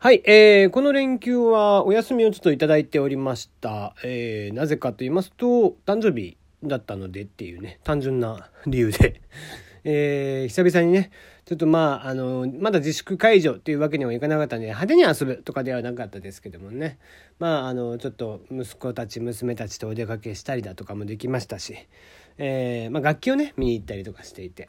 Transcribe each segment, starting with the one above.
はい、えー、この連休はお休みをちょっといただいておりました。えー、なぜかと言いますと、誕生日だったのでっていうね、単純な理由で、えー、久々にね、ちょっとまあ、あの、まだ自粛解除っていうわけにはいかなかったんで、派手に遊ぶとかではなかったですけどもね、まあ、あの、ちょっと息子たち、娘たちとお出かけしたりだとかもできましたし、えー、まあ、楽器をね、見に行ったりとかしていて、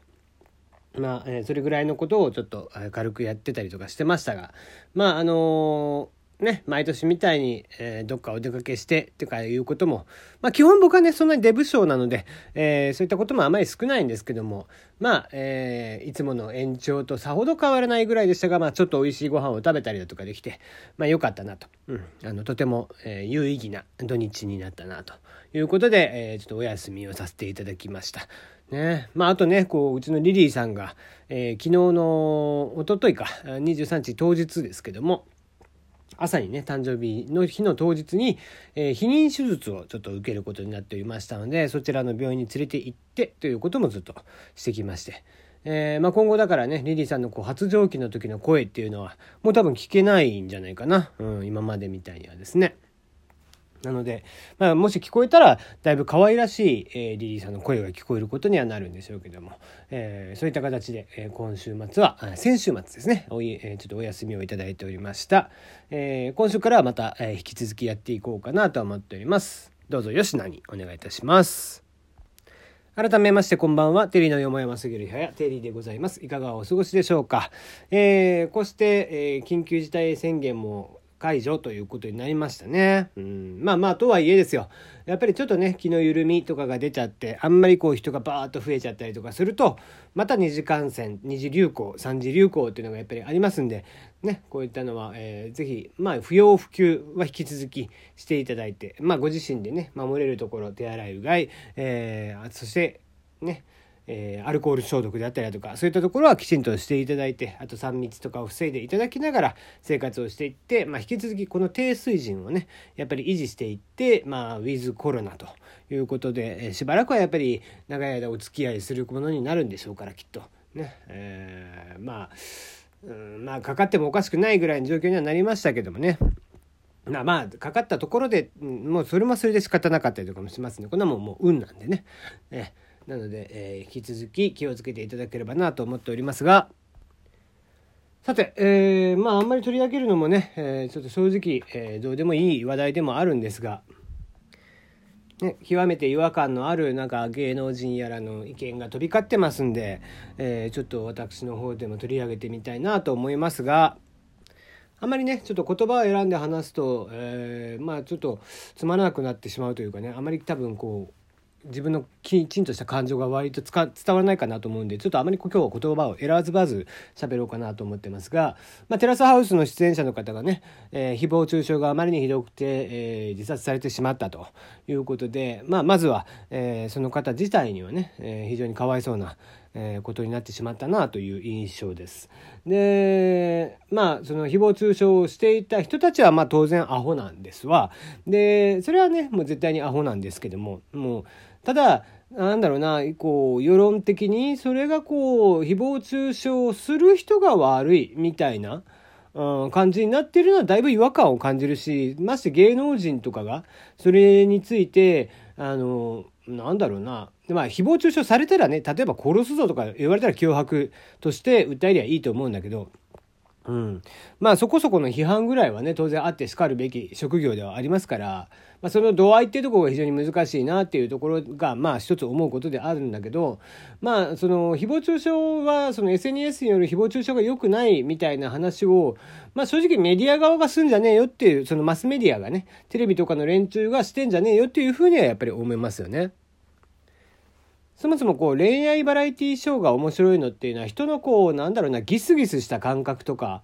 まあ、えー、それぐらいのことをちょっと軽くやってたりとかしてましたが、まあ、あの、ね、毎年みたいに、えー、どっかお出かけしてってかいうことも、まあ基本僕はね、そんなにデブ症なので、えー、そういったこともあまり少ないんですけども、まあ、えー、いつもの延長とさほど変わらないぐらいでしたが、まあちょっと美味しいご飯を食べたりだとかできて、まあ良かったなと。うん。あの、とても、えー、有意義な土日になったなということで、えー、ちょっとお休みをさせていただきました。ね。まあ、あとね、こう、うちのリリーさんが、えー、昨日の、おとといか、23日当日ですけども、朝にね、誕生日の日の当日に、えー、避妊手術をちょっと受けることになっておりましたので、そちらの病院に連れて行ってということもずっとしてきまして、えー、まあ、今後だからね、リリーさんのこう発情期の時の声っていうのは、もう多分聞けないんじゃないかな。うん、今までみたいにはですね。なので、まあ、もし聞こえたらだいぶ可愛らしい、えー、リリーさんの声が聞こえることにはなるんでしょうけども、えー、そういった形で、えー、今週末は先週末ですねおい、えー、ちょっとお休みをいただいておりました、えー、今週からはまた、えー、引き続きやっていこうかなと思っておりますどうぞよしなにお願いいたします改めましてこんばんは。テリーのよもやますぎる部屋、テリーでございます。いかがお過ごしでしょうか。えー、こうして、えー、緊急事態宣言も解除ということになりましたね。うん、まあまあとはいえですよ。やっぱりちょっとね気の緩みとかが出ちゃってあんまりこう人がバーッと増えちゃったりとかするとまた二次感染二次流行三次流行っていうのがやっぱりありますんでねこういったのは、えー、ぜひまあ不要不急は引き続きしていただいてまあご自身でね守れるところ手洗いうがい、えー、そしてねえー、アルコール消毒であったりだとかそういったところはきちんとしていただいてあと3密とかを防いでいただきながら生活をしていって、まあ、引き続きこの低水準をねやっぱり維持していって、まあ、ウィズコロナということで、えー、しばらくはやっぱり長い間お付き合いするものになるんでしょうからきっと。ね、えー、まあうんまあかかってもおかしくないぐらいの状況にはなりましたけどもね。まあまあかかったところでもうそれもそれで仕方なかったりとかもしますね。こんなもんもう運なんでね。ねなので、えー、引き続き気をつけていただければなと思っておりますが、さて、えー、まああんまり取り上げるのもね、えー、ちょっと正直、えー、どうでもいい話題でもあるんですが、ね、極めて違和感のあるなんか芸能人やらの意見が飛び交ってますんで、えー、ちょっと私の方でも取り上げてみたいなと思いますが、あんまりねちょっと言葉を選んで話すと、えー、まあちょっとつまらなくなってしまうというかねあまり多分こう自分のきちんとした感情が割と伝わらないかなと思うんでちょっとあまり今日は言葉を選ばず喋ろうかなと思ってますが、まあ、テラスハウスの出演者の方がね、えー、誹謗中傷があまりにひどくて、えー、自殺されてしまったということで、まあ、まずは、えー、その方自体にはね、え非常にかわいそうな、えことになってしまったなという印象です。でまあその誹謗中傷をしていた人たちはまあ当然アホなんですわ。でそれはねもう絶対にアホなんですけどももうただなんだろうなこう世論的にそれがこう誹謗中傷する人が悪いみたいな。うん、感じになってるのはだいぶ違和感を感じるしまして芸能人とかがそれについてあのなんだろうなまあ誹謗中傷されたらね例えば殺すぞとか言われたら脅迫として訴えりゃいいと思うんだけどうん、まあそこそこの批判ぐらいはね当然あってしかるべき職業ではありますから、まあ、その度合いっていうところが非常に難しいなっていうところがまあ一つ思うことであるんだけどまあその誹謗中傷はその SNS による誹謗中傷が良くないみたいな話を、まあ、正直メディア側がすんじゃねえよっていうそのマスメディアがねテレビとかの連中がしてんじゃねえよっていうふうにはやっぱり思いますよね。そもそもこう恋愛バラエティショーが面白いのっていうのは人のこうなんだろうなギスギスした感覚とか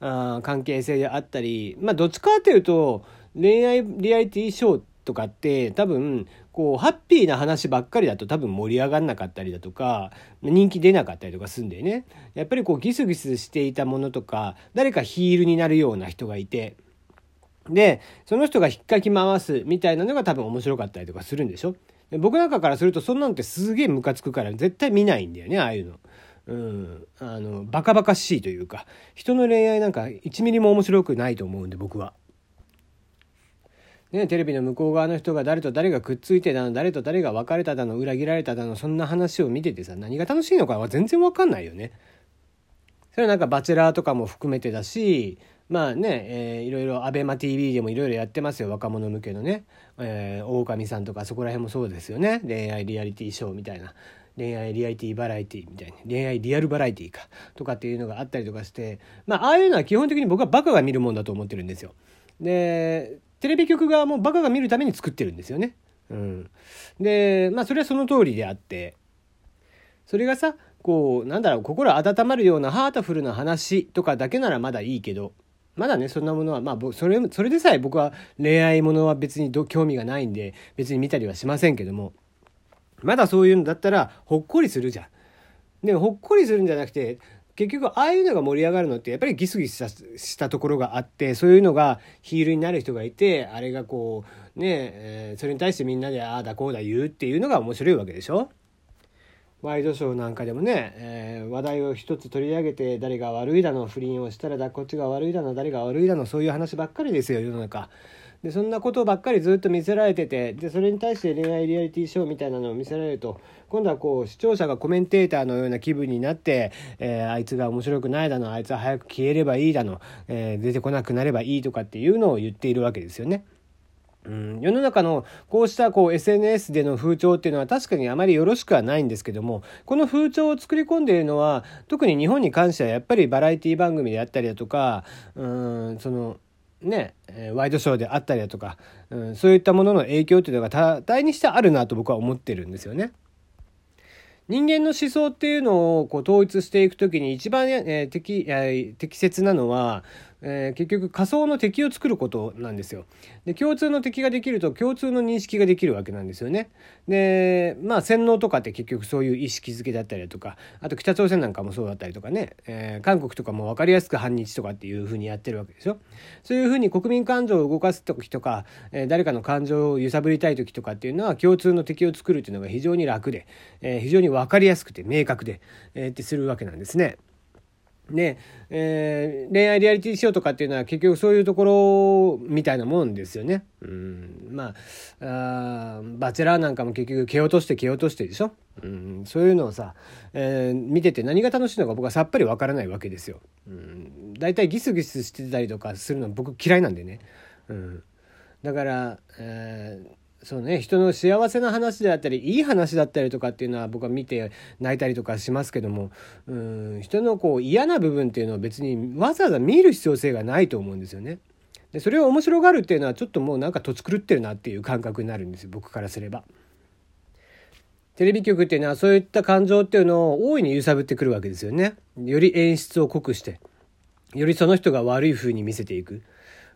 あ関係性であったりまあどっちかっていうと恋愛リアリティショーとかって多分こうハッピーな話ばっかりだと多分盛り上がんなかったりだとか人気出なかったりとかするんだよね。やっぱりこうギスギスしていたものとか誰かヒールになるような人がいてでその人が引っかき回すみたいなのが多分面白かったりとかするんでしょ僕なんかからするとそんなのってすげえムカつくから絶対見ないんだよねああいうの。うん、あのバカバカしいというか人の恋愛なんか1ミリも面白くないと思うんで僕は。ね、テレビの向こう側の人が誰と誰がくっついてたの誰と誰が別れただの裏切られただのそんな話を見ててさ何が楽しいのかは全然わかんないよね。それはなんかバチェラーとかも含めてだしまあね、えー、いろいろ ABEMATV でもいろいろやってますよ若者向けのね、えー、狼さんとかそこら辺もそうですよね恋愛リアリティショーみたいな恋愛リアリティバラエティみたいな。恋愛リアルバラエティか。とかっていうのがあったりとかして。まあああいうのは基本的に僕はバカが見るもんだと思ってるんですよ。でテレビ局側もバカが見るために作ってるんですよね。うん、でまあそれはその通りであって。それがさこうなんだろう心温まるようなハートフルな話とかだけならまだいいけど。まだねそんなものはまあそれそれでさえ僕は恋愛ものは別に興味がないんで別に見たりはしませんけども。まだそういうのだったらほっこりするじゃん。でほっこりするんじゃなくて結局ああいうのが盛り上がるのってやっぱりギスギスしたところがあってそういうのがヒールになる人がいてあれがこうねえー、それに対してみんなでああだこうだ言うっていうのが面白いわけでしょ？ワイドショーなんかでもね、えー、話題を一つ取り上げて誰が悪いだの不倫をしたらだこっちが悪いだの誰が悪いだのそういう話ばっかりですよ世の中。でそんなことばっかりずっと見せられててでそれに対して恋愛リアリティショーみたいなのを見せられると今度はこう視聴者がコメンテーターのような気分になって、えー、あいつが面白くないだのあいつは早く消えればいいだの、えー、出てこなくなればいいとかっていうのを言っているわけですよね。うん、世の中のこうしたこう SNS での風潮っていうのは確かにあまりよろしくはないんですけどもこの風潮を作り込んでいるのは特に日本に関してはやっぱりバラエティ番組であったりだとかうんそのね、ワイドショーであったりだとか、うん、そういったものの影響っていうのが多大にしてあるなと僕は思ってるんですよね。人間の思想っていうのをこう統一していくときに一番、えー、適えー、適切なのはえー、結局仮想の敵を作ることなんですよ。で共通の敵ができると共通の認識ができるわけなんですよね。でまあ洗脳とかって結局そういう意識づけだったりだとかあと北朝鮮なんかもそうだったりとかね、えー、韓国とかも分かりやすく反日とかっていうふうにやってるわけですよ。そういうふうに国民感情を動かす時とか、えー、誰かの感情を揺さぶりたい時とかっていうのは共通の敵を作るっていうのが非常に楽で、えー、非常に分かりやすくて明確で、えー、ってするわけなんですね。ねえー、恋愛リアリティショーとかっていうのは結局そういうところみたいなもんですよね。うん、まああバチェラーなんかも結局蹴落として蹴落としてでしょ？うん、そういうのをさ、えー、見てて何が楽しいのか僕はさっぱりわからないわけですよ。うん、だいいギスギスしてたりとかするの僕嫌いなんでね。うん、だから、えーそうね人の幸せな話であったりいい話だったりとかっていうのは僕は見て泣いたりとかしますけどもうん人のこう嫌な部分っていうのは別にわざわざ見る必要性がないと思うんですよね。でそれを面白がるっていうのはちょっともうなんか土地狂ってるなっていう感覚になるんですよ僕からすれば。テレビ局っていうのはそういった感情っていうのを大いに揺さぶってくるわけですよね。より演出を濃くしてよりその人が悪い風に見せていく。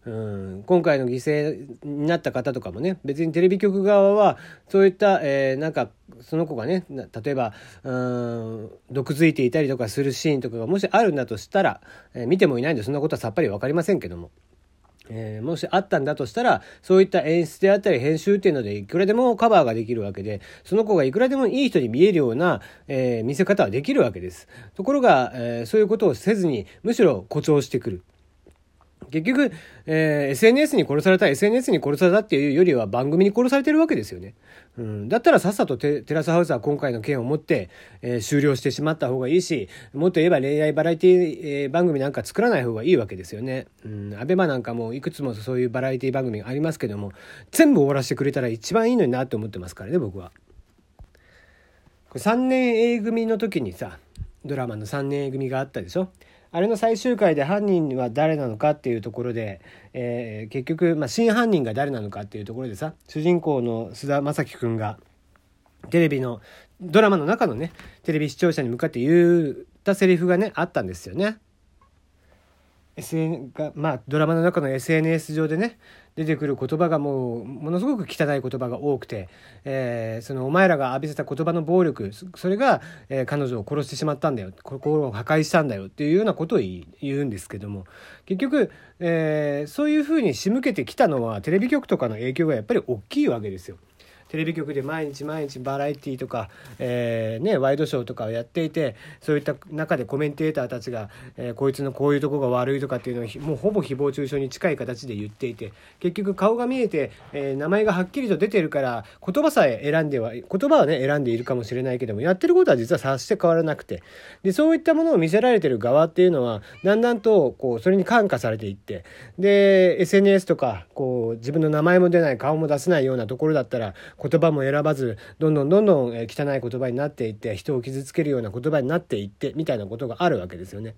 うん、今回の犠牲になった方とかもね別にテレビ局側はそういった、えー、なんかその子がね例えばうん毒づいていたりとかするシーンとかがもしあるんだとしたら、えー、見てもいないんでそんなことはさっぱり分かりませんけども。えー、もしあったんだとしたらそういった演出であったり編集っていうのでいくらでもカバーができるわけでその子がいくらでもいい人に見えるような、えー、見せ方はできるわけです。ところが、えー、そういうことをせずにむしろ誇張してくる。結局、えー、SNS に殺された SNS に殺されたっていうよりは番組に殺されてるわけですよね。うん、だったらさっさとテラスハウスは今回の件をもって、えー、終了してしまった方がいいしもっと言えば恋愛バラエティ、えー、番組なんか作らない方がいいわけですよね。うん、アベマなんかもいくつもそういうバラエティ番組がありますけども全部終わらせてくれたら一番いいのになって思ってますからね僕は。3年 A 組の時にさドラマの3年 A 組があったでしょ？あれの最終回で犯人は誰なのかっていうところで、えー、結局、まあ、真犯人が誰なのかっていうところでさ主人公の菅田将暉君がテレビのドラマの中のねテレビ視聴者に向かって言ったセリフがねあったんですよね。SN がまあドラマの中の SNS 上でね出てくる言葉がもうものすごく汚い言葉が多くて、えー、そのお前らが浴びせた言葉の暴力それが、えー、彼女を殺してしまったんだよ。心を破壊したんだよ。っていうようなことを言うんですけども。結局、えー、そういうふうに仕向けてきたのはテレビ局とかの影響がやっぱり大きいわけですよ。テレビ局で毎日毎日バラエティーとか、えーね、ワイドショーとかをやっていてそういった中でコメンテーターたちが、えー、こいつのこういうとこが悪いとかっていうのをもうほぼ誹謗中傷に近い形で言っていて結局顔が見えて、えー、名前がはっきりと出てるから言葉さえ選んでは言葉はね選んでいるかもしれないけどもやってることは実は察して変わらなくて。でそういったものを見せられてる側っていうのはだんだんとこうそれに感化されていってで SNS とかこう自分の名前も出ない顔も出せないようなところだったら言葉も選ばずどんどんどんどん汚い言葉になっていって人を傷つけるような言葉になっていってみたいなことがあるわけですよね。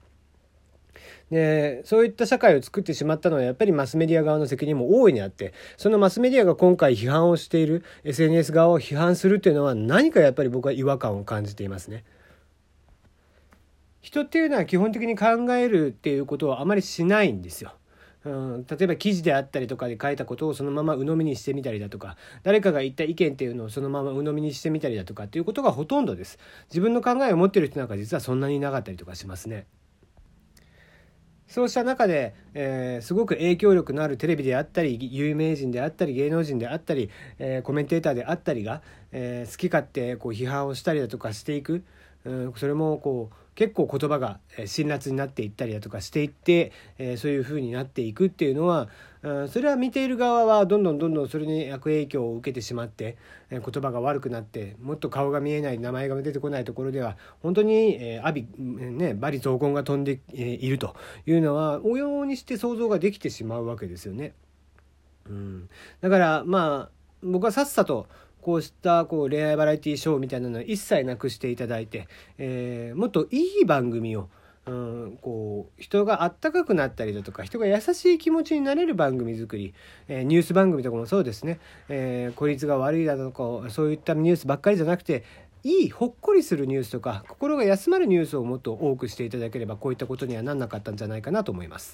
でそういった社会を作ってしまったのはやっぱりマスメディア側の責任も大いにあってそのマスメディアが今回批判をしている SNS 側を批判するというのは何かやっぱり僕は違和感を感じていますね。人っていうのは基本的に考えるっていうことをあまりしないんですよ。うん、例えば記事であったりとかで書いたことをそのまま鵜呑みにしてみたりだとか誰かが言った意見っていうのをそのまま鵜呑みにしてみたりだとかっていうことがほとんどです。自分の考えを持ってる人なんか実はそんなになかったりとかしますね。そうした中で、えー、すごく影響力のあるテレビであったり有名人であったり芸能人であったり、えー、コメンテーターであったりが、えー、好き勝手こう批判をしたりだとかしていく、うん、それもこう結構言葉が辛辣になっていったりだとかしていって、え、そういう風になっていくっていうのは、うん、それは見ている側はどんどんどんどんそれに悪影響を受けてしまって、え、言葉が悪くなってもっと顔が見えない名前が出てこないところでは本当に、えー、阿鼻、ね、罵詈雑言が飛んでいるというのは応用にして想像ができてしまうわけですよね。うん、だからまあ僕はさっさとこうしたこう恋愛バラエティショーみたいなのは一切なくしていただいて、えー、もっといい番組を、うん、こう人があったかくなったりだとか人が優しい気持ちになれる番組作り、えー、ニュース番組とかもそうですね、えー、孤立が悪いだとかそういったニュースばっかりじゃなくていいほっこりするニュースとか心が休まるニュースをもっと多くしていただければこういったことにはなんなかったんじゃないかなと思います。